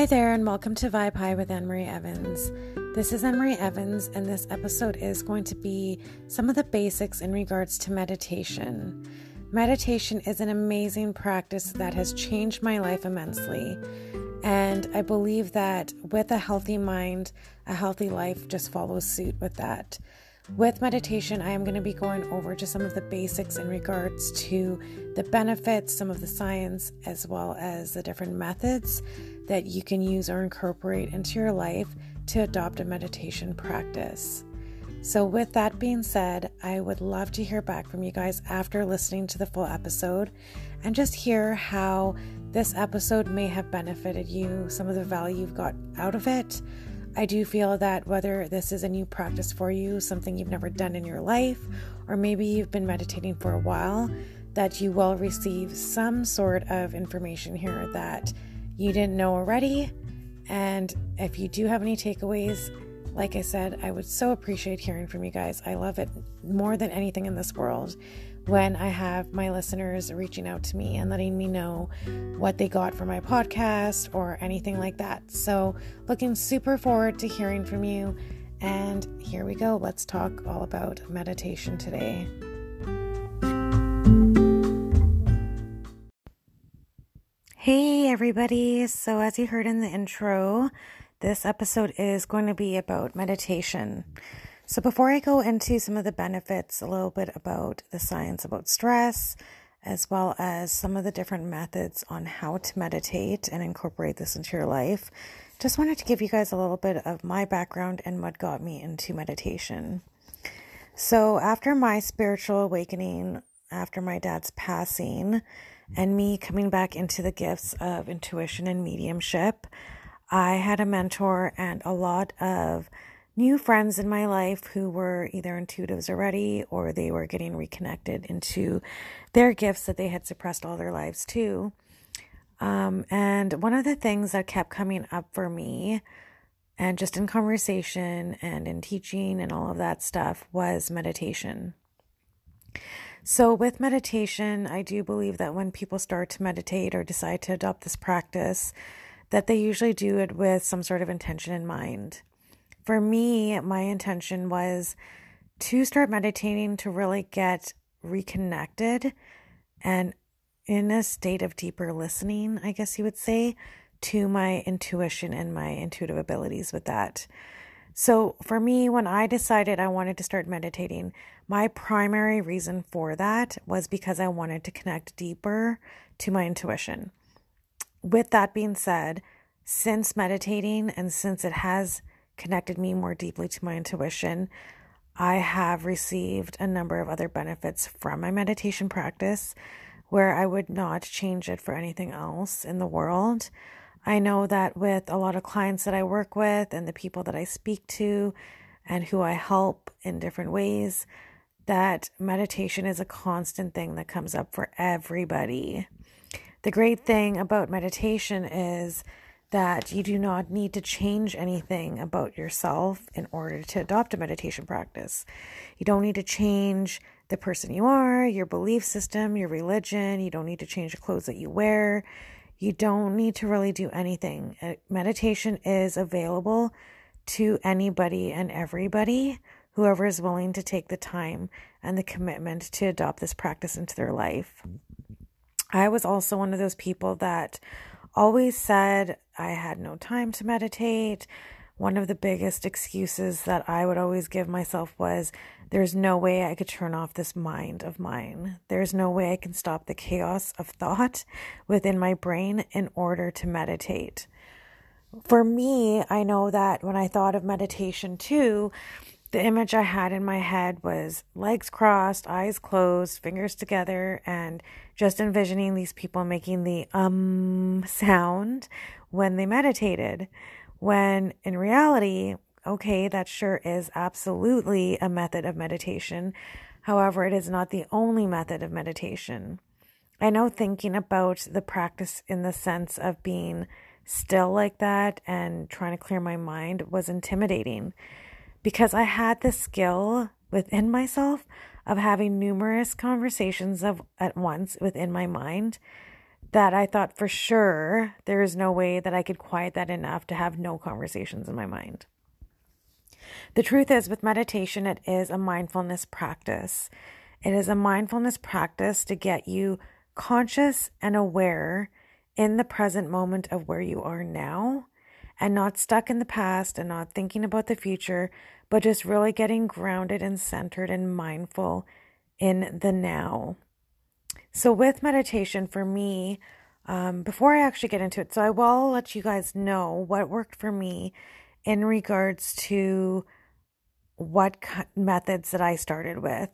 Hi there, and welcome to Vibe High with Anne Marie Evans. This is Anne Marie Evans, and this episode is going to be some of the basics in regards to meditation. Meditation is an amazing practice that has changed my life immensely. And I believe that with a healthy mind, a healthy life just follows suit with that. With meditation, I am going to be going over just some of the basics in regards to the benefits, some of the science, as well as the different methods that you can use or incorporate into your life to adopt a meditation practice. So, with that being said, I would love to hear back from you guys after listening to the full episode and just hear how this episode may have benefited you, some of the value you've got out of it I do feel that whether this is a new practice for you, something you've never done in your life, or maybe you've been meditating for a while, that you will receive some sort of information here that you didn't know already. And if you do have any takeaways, like I said, I would so appreciate hearing from you guys. I love it more than anything in this world when I have my listeners reaching out to me and letting me know what they got from my podcast or anything like that. So, looking super forward to hearing from you. And here we go. Let's talk all about meditation today. Hey, everybody. So, as you heard in the intro, this episode is going to be about meditation. So, before I go into some of the benefits, a little bit about the science about stress, as well as some of the different methods on how to meditate and incorporate this into your life, just wanted to give you guys a little bit of my background and what got me into meditation. So, after my spiritual awakening, after my dad's passing, and me coming back into the gifts of intuition and mediumship, I had a mentor and a lot of new friends in my life who were either intuitives already or they were getting reconnected into their gifts that they had suppressed all their lives too. Um, and one of the things that kept coming up for me, and just in conversation and in teaching and all of that stuff, was meditation. So, with meditation, I do believe that when people start to meditate or decide to adopt this practice, that they usually do it with some sort of intention in mind for me, my intention was to start meditating to really get reconnected and in a state of deeper listening, I guess you would say, to my intuition and my intuitive abilities with that. So, for me, when I decided I wanted to start meditating, my primary reason for that was because I wanted to connect deeper to my intuition. With that being said, since meditating and since it has connected me more deeply to my intuition. I have received a number of other benefits from my meditation practice where I would not change it for anything else in the world. I know that with a lot of clients that I work with and the people that I speak to and who I help in different ways, that meditation is a constant thing that comes up for everybody. The great thing about meditation is that you do not need to change anything about yourself in order to adopt a meditation practice. You don't need to change the person you are, your belief system, your religion. You don't need to change the clothes that you wear. You don't need to really do anything. Uh, meditation is available to anybody and everybody, whoever is willing to take the time and the commitment to adopt this practice into their life. I was also one of those people that always said I had no time to meditate. One of the biggest excuses that I would always give myself was there's no way I could turn off this mind of mine. There's no way I can stop the chaos of thought within my brain in order to meditate. For me, I know that when I thought of meditation too, the image I had in my head was legs crossed, eyes closed, fingers together, and just envisioning these people making the um sound when they meditated. When in reality, okay, that sure is absolutely a method of meditation. However, it is not the only method of meditation. I know thinking about the practice in the sense of being still like that and trying to clear my mind was intimidating because I had the skill within myself of having numerous conversations of at once within my mind that I thought for sure there is no way that I could quiet that enough to have no conversations in my mind. The truth is, with meditation, it is a mindfulness practice. It is a mindfulness practice to get you conscious and aware in the present moment of where you are now and not stuck in the past and not thinking about the future, but just really getting grounded and centered and mindful in the now. So, with meditation, for me, um, before I actually get into it, so I will let you guys know what worked for me in regards to what methods that I started with.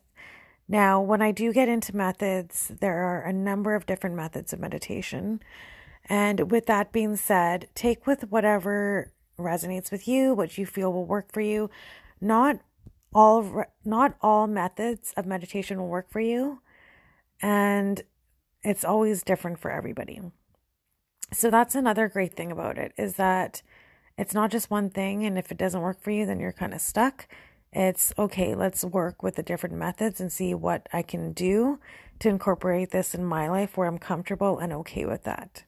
Now, when I do get into methods, there are a number of different methods of meditation. And with that being said, take with whatever resonates with you, what you feel will work for you. Not all not all methods of meditation will work for you, and it's always different for everybody. So that's another great thing about it is that it's not just one thing and if it doesn't work for you then you're kind of stuck. It's okay, let's work with the different methods and see what I can do to incorporate this in my life where I'm comfortable and okay with that.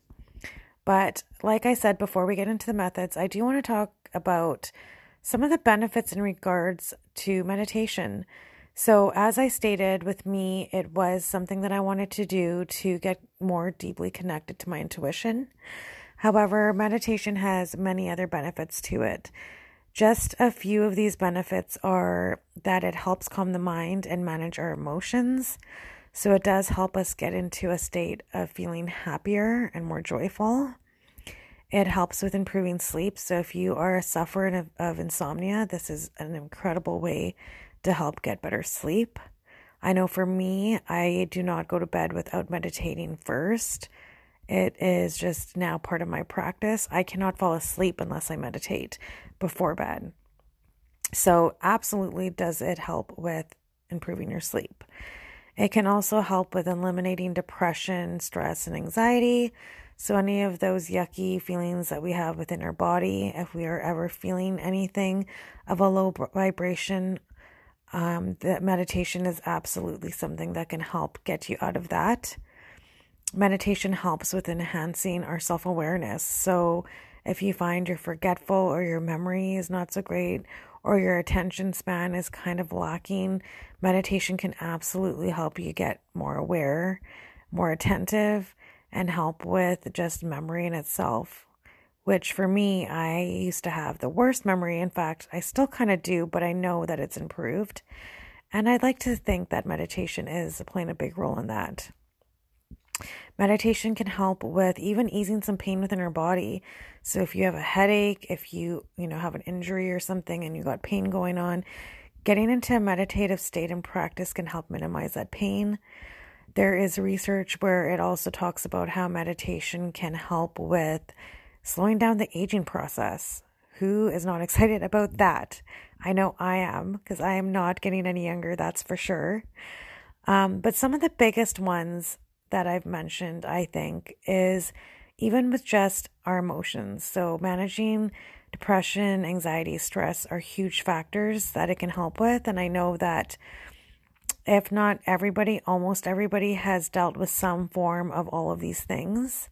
But like I said before we get into the methods, I do want to talk about some of the benefits in regards to meditation. So, as I stated, with me, it was something that I wanted to do to get more deeply connected to my intuition. However, meditation has many other benefits to it. Just a few of these benefits are that it helps calm the mind and manage our emotions. So it does help us get into a state of feeling happier and more joyful. It helps with improving sleep. So if you are a sufferer of, of insomnia, this is an incredible way to help get better sleep. I know for me, I do not go to bed without meditating first. It is just now part of my practice. I cannot fall asleep unless I meditate before bed. So, absolutely, does it help with improving your sleep? It can also help with eliminating depression, stress, and anxiety. So, any of those yucky feelings that we have within our body, if we are ever feeling anything of a low vibration, um, that meditation is absolutely something that can help get you out of that. Meditation helps with enhancing our self awareness. So, if you find you're forgetful or your memory is not so great, or your attention span is kind of lacking, meditation can absolutely help you get more aware, more attentive, and help with just memory in itself. Which for me, I used to have the worst memory. In fact, I still kind of do, but I know that it's improved. And I'd like to think that meditation is playing a big role in that. Meditation can help with even easing some pain within our body. So if you have a headache, if you, you know, have an injury or something and you got pain going on, getting into a meditative state and practice can help minimize that pain. There is research where it also talks about how meditation can help with slowing down the aging process. Who is not excited about that? I know I am because I am not getting any younger, that's for sure. Um, but some of the biggest ones that I've mentioned, I think, is even with just our emotions. So, managing depression, anxiety, stress are huge factors that it can help with. And I know that if not everybody, almost everybody has dealt with some form of all of these things.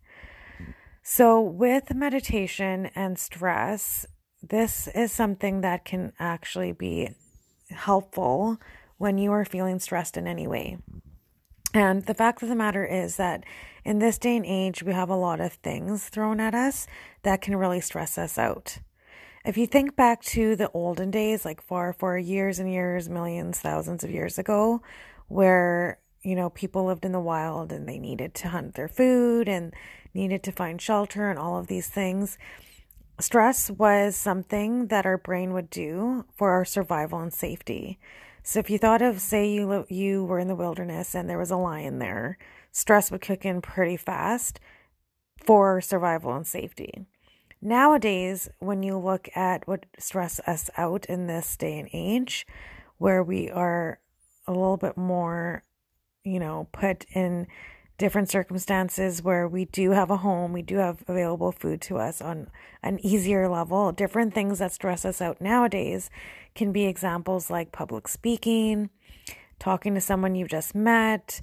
So, with meditation and stress, this is something that can actually be helpful when you are feeling stressed in any way. And the fact of the matter is that in this day and age, we have a lot of things thrown at us that can really stress us out. If you think back to the olden days, like far, far years and years, millions, thousands of years ago, where, you know, people lived in the wild and they needed to hunt their food and needed to find shelter and all of these things, stress was something that our brain would do for our survival and safety. So if you thought of, say, you you were in the wilderness and there was a lion there, stress would kick in pretty fast for survival and safety. Nowadays, when you look at what stress us out in this day and age, where we are a little bit more, you know, put in different circumstances where we do have a home, we do have available food to us on an easier level. Different things that stress us out nowadays can be examples like public speaking, talking to someone you've just met,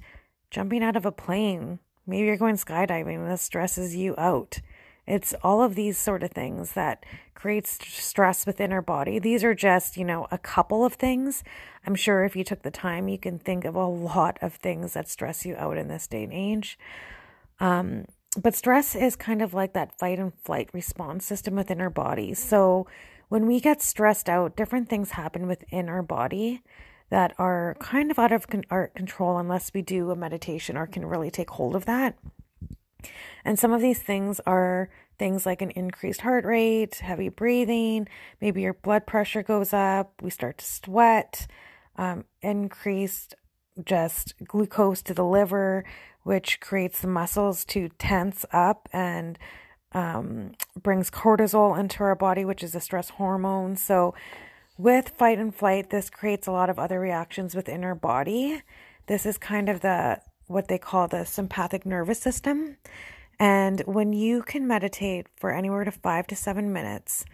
jumping out of a plane, Maybe you're going skydiving and this stresses you out. It's all of these sort of things that creates stress within our body. These are just, you know, a couple of things. I'm sure if you took the time, you can think of a lot of things that stress you out in this day and age. Um, but stress is kind of like that fight and flight response system within our body. So when we get stressed out, different things happen within our body that are kind of out of our control unless we do a meditation or can really take hold of that. And some of these things are things like an increased heart rate, heavy breathing, maybe your blood pressure goes up, we start to sweat, um, increased just glucose to the liver, which creates the muscles to tense up and um, brings cortisol into our body, which is a stress hormone. So, with fight and flight, this creates a lot of other reactions within our body. This is kind of the what they call the sympathetic nervous system. And when you can meditate for anywhere to five to seven minutes,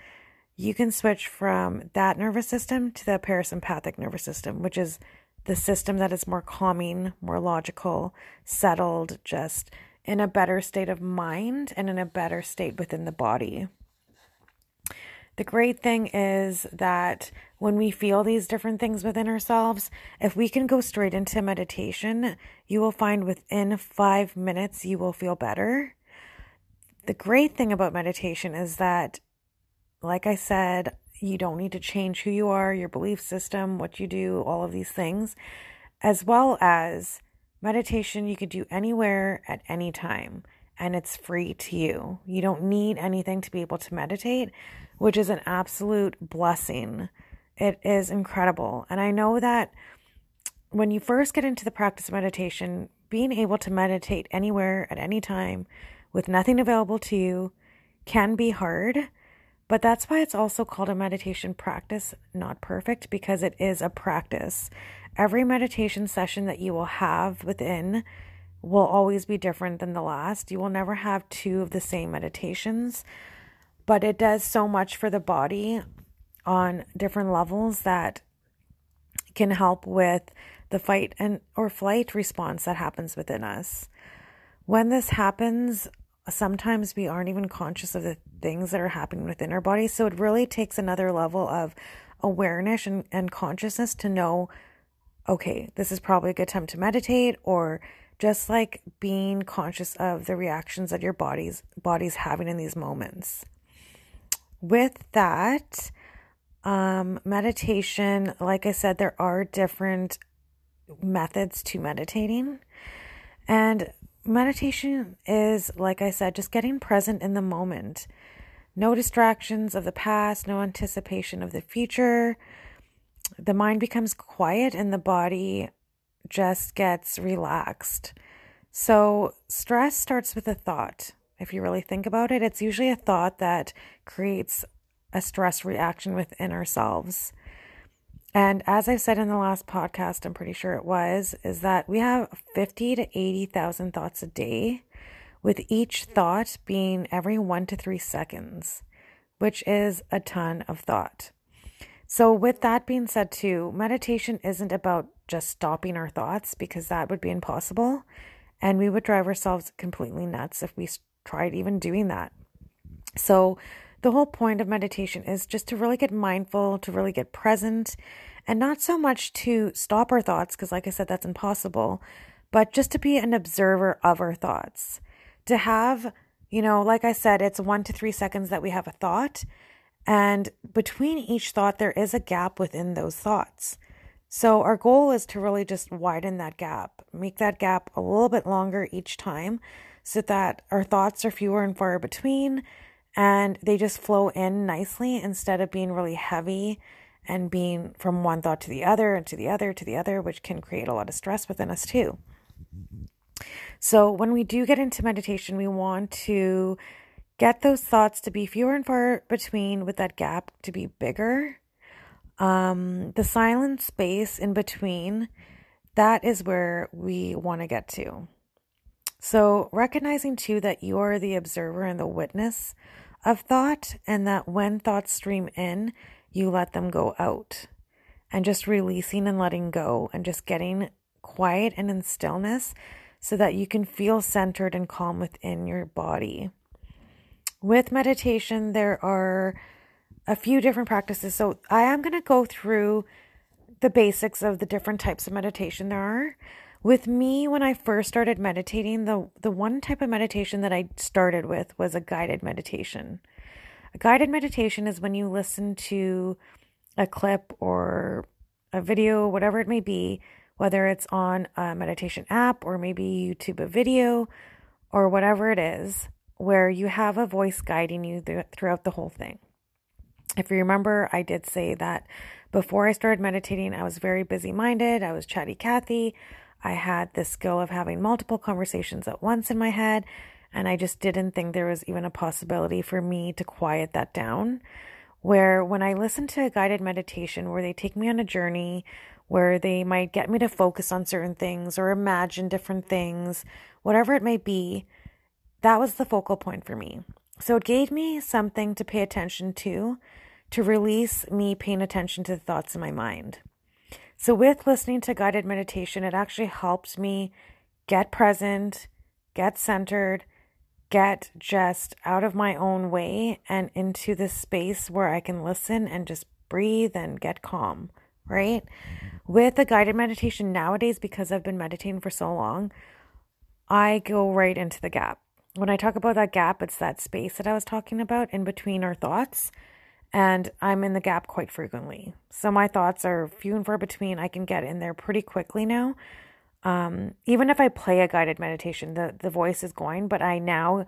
you can switch from that nervous system to the parasympathetic nervous system, which is the system that is more calming, more logical, settled, just in a better state of mind and in a better state within the body. The great thing is that when we feel these different things within ourselves, if we can go straight into meditation, you will find within five minutes you will feel better. The great thing about meditation is that, like I said, you don't need to change who you are, your belief system, what you do, all of these things, as well as meditation you could do anywhere at any time and it's free to you. You don't need anything to be able to meditate, which is an absolute blessing. It is incredible. And I know that when you first get into the practice of meditation, being able to meditate anywhere at any time with nothing available to you can be hard. But that's why it's also called a meditation practice, not perfect, because it is a practice. Every meditation session that you will have within will always be different than the last. You will never have two of the same meditations, but it does so much for the body on different levels that can help with the fight and or flight response that happens within us. When this happens, sometimes we aren't even conscious of the things that are happening within our body. So it really takes another level of awareness and, and consciousness to know, okay, this is probably a good time to meditate or just like being conscious of the reactions that your body's body's having in these moments. With that, um, meditation, like I said, there are different methods to meditating. And meditation is, like I said, just getting present in the moment. No distractions of the past, no anticipation of the future. The mind becomes quiet and the body just gets relaxed. So, stress starts with a thought. If you really think about it, it's usually a thought that creates a stress reaction within ourselves. And as I said in the last podcast, I'm pretty sure it was, is that we have 50 to 80,000 thoughts a day, with each thought being every one to three seconds, which is a ton of thought. So, with that being said, too, meditation isn't about just stopping our thoughts because that would be impossible. And we would drive ourselves completely nuts if we tried even doing that. So, the whole point of meditation is just to really get mindful, to really get present, and not so much to stop our thoughts, because, like I said, that's impossible, but just to be an observer of our thoughts. To have, you know, like I said, it's one to three seconds that we have a thought. And between each thought, there is a gap within those thoughts. So, our goal is to really just widen that gap, make that gap a little bit longer each time so that our thoughts are fewer and far between and they just flow in nicely instead of being really heavy and being from one thought to the other and to the other to the other, which can create a lot of stress within us too. So, when we do get into meditation, we want to get those thoughts to be fewer and far between, with that gap to be bigger. Um, the silent space in between, that is where we want to get to. So, recognizing too that you are the observer and the witness of thought, and that when thoughts stream in, you let them go out. And just releasing and letting go, and just getting quiet and in stillness so that you can feel centered and calm within your body. With meditation, there are a few different practices. So I am going to go through the basics of the different types of meditation there are. With me, when I first started meditating, the, the one type of meditation that I started with was a guided meditation. A guided meditation is when you listen to a clip or a video, whatever it may be, whether it's on a meditation app or maybe YouTube a video or whatever it is, where you have a voice guiding you th- throughout the whole thing. If you remember, I did say that before I started meditating, I was very busy minded. I was chatty Cathy. I had the skill of having multiple conversations at once in my head, and I just didn't think there was even a possibility for me to quiet that down. Where when I listen to a guided meditation where they take me on a journey, where they might get me to focus on certain things or imagine different things, whatever it may be, that was the focal point for me. So it gave me something to pay attention to, to release me paying attention to the thoughts in my mind. So, with listening to guided meditation, it actually helps me get present, get centered, get just out of my own way and into this space where I can listen and just breathe and get calm, right? With a guided meditation nowadays, because I've been meditating for so long, I go right into the gap. When I talk about that gap, it's that space that I was talking about in between our thoughts and I'm in the gap quite frequently. So my thoughts are few and far between. I can get in there pretty quickly now. Um, even if I play a guided meditation, the, the voice is going, but I now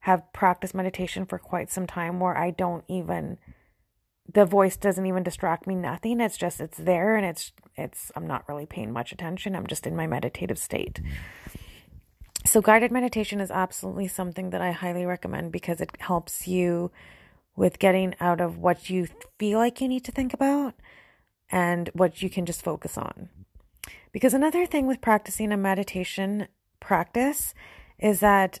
have practiced meditation for quite some time where I don't even the voice doesn't even distract me nothing it's just it's there and it's it's i'm not really paying much attention i'm just in my meditative state so guided meditation is absolutely something that i highly recommend because it helps you with getting out of what you feel like you need to think about and what you can just focus on. Because another thing with practicing a meditation practice is that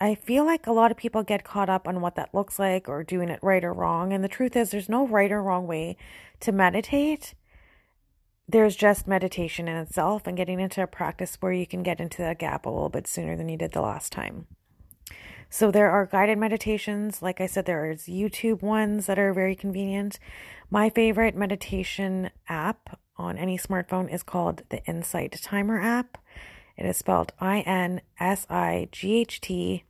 I feel like a lot of people get caught up on what that looks like or doing it right or wrong. And the truth is, there's no right or wrong way to meditate. There's just meditation in itself and getting into a practice where you can get into that gap a little bit sooner than you did the last time. So there are guided meditations. Like I said, there's YouTube ones that are very convenient. My favorite meditation app on any smartphone is called the Insight Timer app. It is spelled I N S I G H T.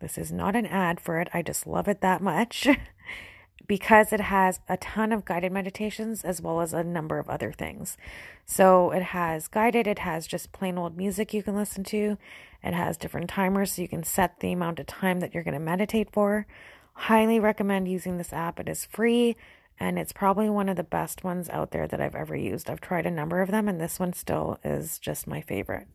This is not an ad for it. I just love it that much because it has a ton of guided meditations as well as a number of other things. So it has guided, it has just plain old music you can listen to. It has different timers so you can set the amount of time that you're going to meditate for. Highly recommend using this app. It is free and it's probably one of the best ones out there that I've ever used. I've tried a number of them and this one still is just my favorite.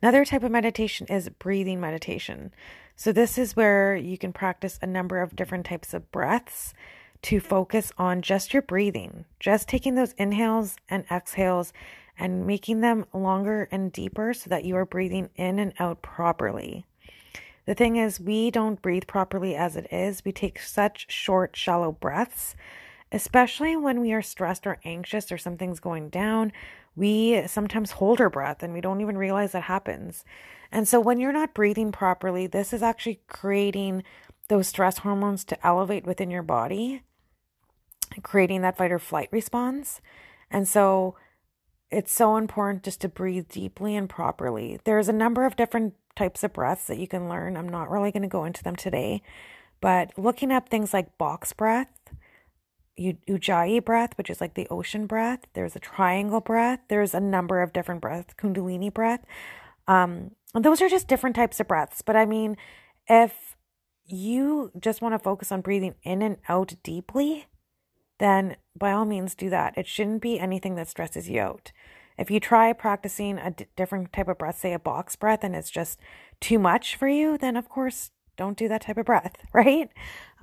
Another type of meditation is breathing meditation. So, this is where you can practice a number of different types of breaths to focus on just your breathing, just taking those inhales and exhales and making them longer and deeper so that you are breathing in and out properly. The thing is, we don't breathe properly as it is. We take such short, shallow breaths, especially when we are stressed or anxious or something's going down. We sometimes hold our breath and we don't even realize that happens. And so, when you're not breathing properly, this is actually creating those stress hormones to elevate within your body, creating that fight or flight response. And so, it's so important just to breathe deeply and properly. There's a number of different types of breaths that you can learn. I'm not really going to go into them today, but looking up things like box breath, ujjayi breath, which is like the ocean breath. There's a triangle breath. There's a number of different breaths, kundalini breath. Um, those are just different types of breaths. But I mean, if you just want to focus on breathing in and out deeply, then by all means do that. It shouldn't be anything that stresses you out. If you try practicing a d- different type of breath, say a box breath, and it's just too much for you, then of course don't do that type of breath, right?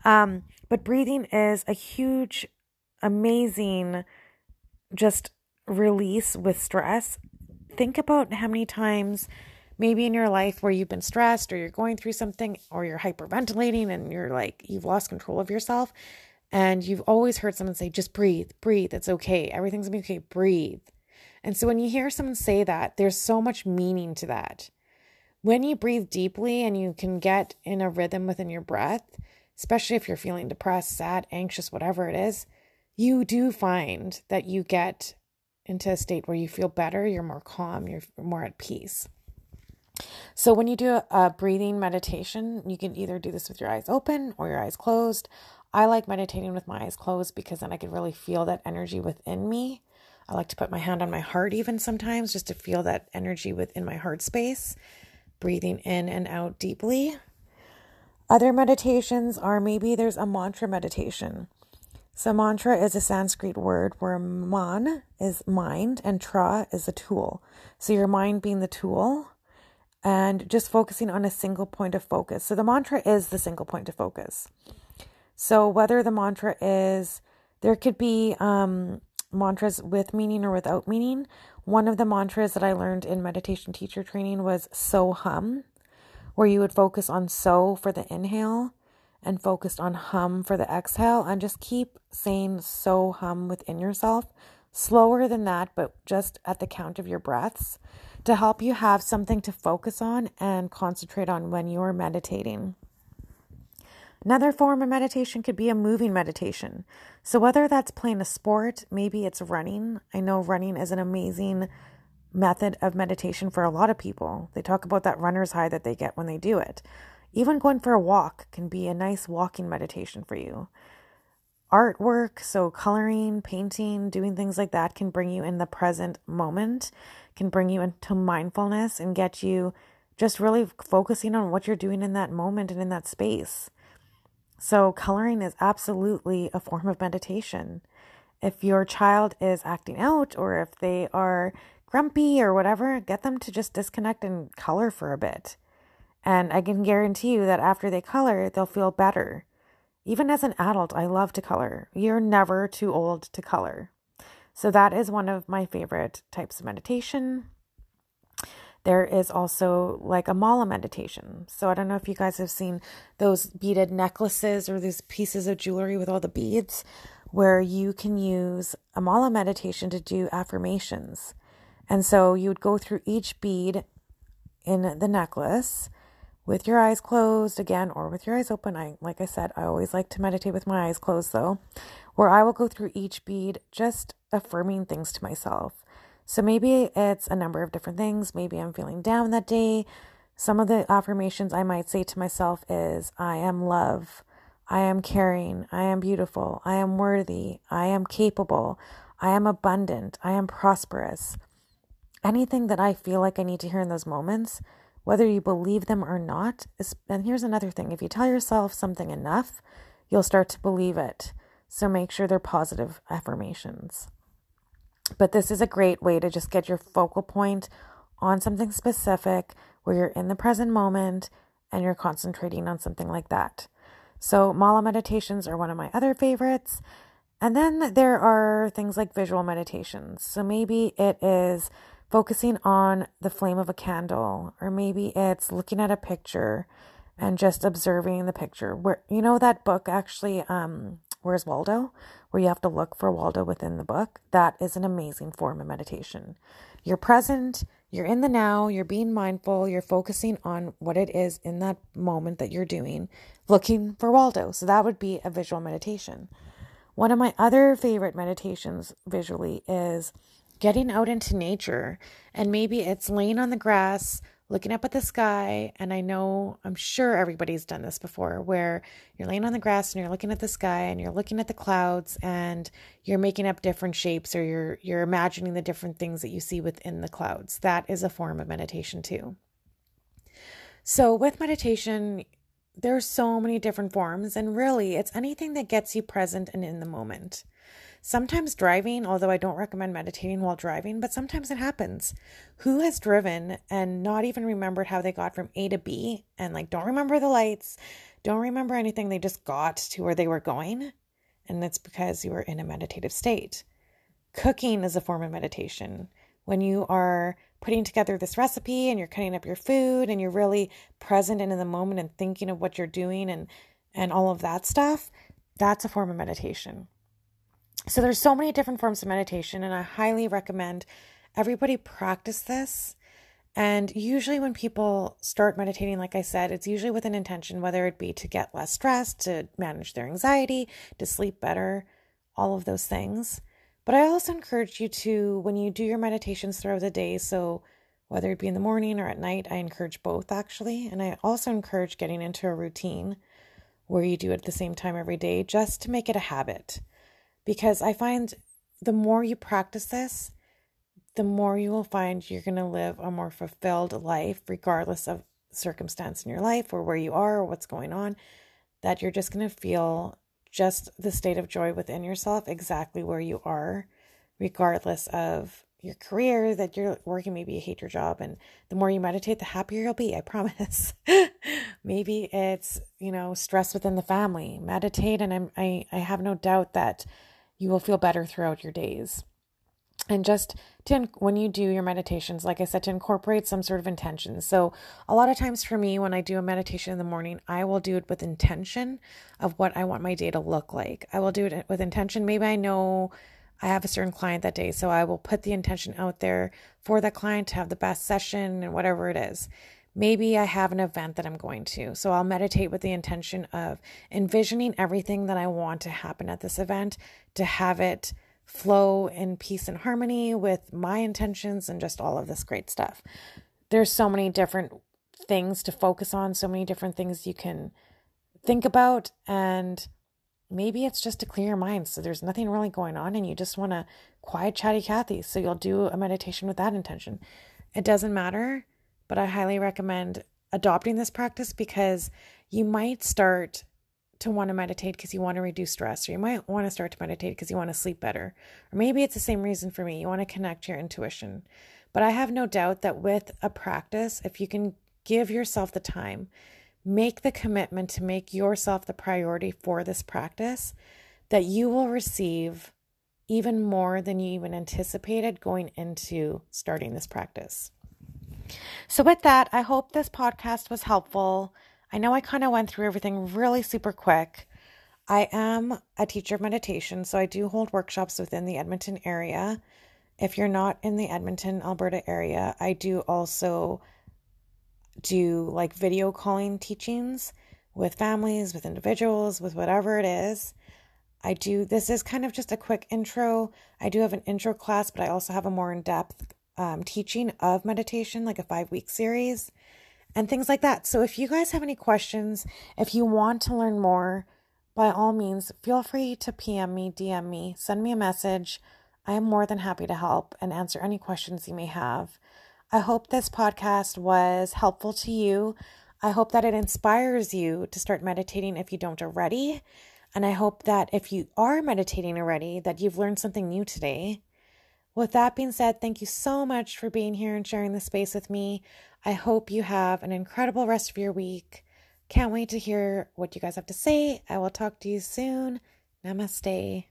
Um, but breathing is a huge, amazing, just release with stress. Think about how many times maybe in your life where you've been stressed or you're going through something or you're hyperventilating and you're like you've lost control of yourself and you've always heard someone say, just breathe, breathe, it's okay, everything's gonna be okay, breathe. And so when you hear someone say that, there's so much meaning to that. When you breathe deeply and you can get in a rhythm within your breath, especially if you're feeling depressed, sad, anxious, whatever it is, you do find that you get into a state where you feel better, you're more calm, you're more at peace. So, when you do a, breathing meditation, you can either do this with your eyes open or your eyes closed. I like meditating with my eyes closed because then I can really feel that energy within me. I like to put my hand on my heart, even sometimes, just to feel that energy within my heart space, breathing in and out deeply. Other meditations are maybe there's a mantra meditation. So, mantra is a Sanskrit word where man is mind and tra is a tool. So, your mind being the tool and just focusing on a single point of focus. So, the mantra is the single point of focus. So, whether the mantra is, there could be um, mantras with meaning or without meaning. One of the mantras that I learned in meditation teacher training was so hum where you would focus on so for the inhale and focused on hum for the exhale and just keep saying so hum within yourself slower than that but just at the count of your breaths to help you have something to focus on and concentrate on when you are meditating. Another form of meditation could be a moving meditation. So, whether that's playing a sport, maybe it's running. I know running is an amazing method of meditation for a lot of people. They talk about that runner's high that they get when they do it. Even going for a walk can be a nice walking meditation for you. Artwork, so coloring, painting, doing things like that can bring you in the present moment, can bring you into mindfulness and get you just really focusing on what you're doing in that moment and in that space. So, coloring is absolutely a form of meditation. If your child is acting out or if they are grumpy or whatever, get them to just disconnect and color for a bit. And I can guarantee you that after they color, they'll feel better. Even as an adult, I love to color. You're never too old to color. So, that is one of my favorite types of meditation. There is also like a mala meditation. So, I don't know if you guys have seen those beaded necklaces or these pieces of jewelry with all the beads where you can use a mala meditation to do affirmations. And so you would go through each bead in the necklace with your eyes closed again or with your eyes open. I like I said, I always like to meditate with my eyes closed though, where I will go through each bead just affirming things to myself. So maybe it's a number of different things. Maybe I'm feeling down that day. Some of the affirmations I might say to myself is I am love. I am caring. I am beautiful. I am worthy. I am capable. I am abundant. I am prosperous anything that I feel like I need to hear in those moments, whether you believe them or not. And here's another thing if you tell yourself something enough, you'll start to believe it. So make sure they're positive affirmations. But this is a great way to just get your focal point on something specific where you're in the present moment and you're concentrating on something like that. So, mala meditations are one of my other favorites. And then there are things like visual meditations. So, maybe it is focusing on the flame of a candle, or maybe it's looking at a picture and just observing the picture. Where you know that book actually, um, Where's Waldo? Where you have to look for Waldo within the book. That is an amazing form of meditation. You're present, you're in the now, you're being mindful, you're focusing on what it is in that moment that you're doing, looking for Waldo. So that would be a visual meditation. One of my other favorite meditations visually is getting out into nature. And maybe it's laying on the grass, looking up at the sky. And I know, I'm sure everybody's done this before, where you're laying on the grass and you're looking at the sky and you're looking at the clouds and you're making up different shapes or you're you're imagining the different things that you see within the clouds. That is a form of meditation too. So with meditation, there's so many different forms and really it's anything that gets you present and in the moment. Sometimes driving, although I don't recommend meditating while driving, but sometimes it happens. Who has driven and not even remembered how they got from A to B and like don't remember the lights, don't remember anything, they just got to where they were going? And it's because you were in a meditative state. Cooking is a form of meditation. When you are putting together this recipe and you're cutting up your food and you're really present and in the moment and thinking of what you're doing and and all of that stuff, that's a form of meditation. So there's so many different forms of meditation and I highly recommend everybody practice this. And usually, when people start meditating, like I said, it's usually with an intention, whether it be to get less stressed, to manage their anxiety, to sleep better, all of those things. But I also encourage you to, when you do your meditations throughout the day, so whether it be in the morning or at night, I encourage both actually. And I also encourage getting into a routine where you do it at the same time every day just to make it a habit. Because I find the more you practice this, the more you will find you're going to live a more fulfilled life, regardless of circumstance in your life or where you are or what's going on, that you're just going to feel just the state of joy within yourself exactly where you are, regardless of your career that you're working maybe you hate your job and the more you meditate the happier you'll be i promise. Maybe it's you know stress within the family. Meditate and I'm, i i have no doubt that you will feel better throughout your days and just to when you do your meditations like i said to incorporate some sort of intention so a lot of times for me when i do a meditation in the morning i will do it with intention of what i want my day to look like i will do it with intention maybe i know I have a certain client that day. So I will put the intention out there for that client to have the best session and whatever it is. Maybe I have an event that I'm going to. So I'll meditate with the intention of envisioning everything that I want to happen at this event to have it flow in peace and harmony with my intentions and just all of this great stuff. There's so many different things to focus on, so many different things you can think about and maybe it's just to clear your mind. So there's nothing really going on and you just want to quiet chatty Cathy. So you'll do a meditation with that intention. It doesn't matter, but I highly recommend adopting this practice because you might start to want to meditate because you want to reduce stress, or you might want to start to meditate because you want to sleep better. Or maybe it's the same reason for me. You want to connect your intuition. But I have no doubt that with a practice, if you can give yourself the time make the commitment to make yourself the priority for this practice, that you will receive even more than you even anticipated going into starting this practice. So, with that, I hope this podcast was helpful. I know I kind of went through everything really super quick. I am a teacher of meditation, so I do hold workshops within the Edmonton area. If you're not in the Edmonton, Alberta area, I do also do like video calling teachings with families, with individuals, with whatever it is. I do, this is kind of just a quick intro. I do have an intro class, but I also have a more in depth um, teaching of meditation, like a five week series and things like that. So if you guys have any questions, if you want to learn more, by all means, feel free to PM me, DM me, send me a message. I am more than happy to help and answer any questions you may have. I hope this podcast was helpful to you. I hope that it inspires you to start meditating if you don't already. And I hope that if you are meditating already, that you've learned something new today. With that being said, thank you so much for being here and sharing the space with me. I hope you have an incredible rest of your week. Can't wait to hear what you guys have to say. I will talk to you soon. Namaste.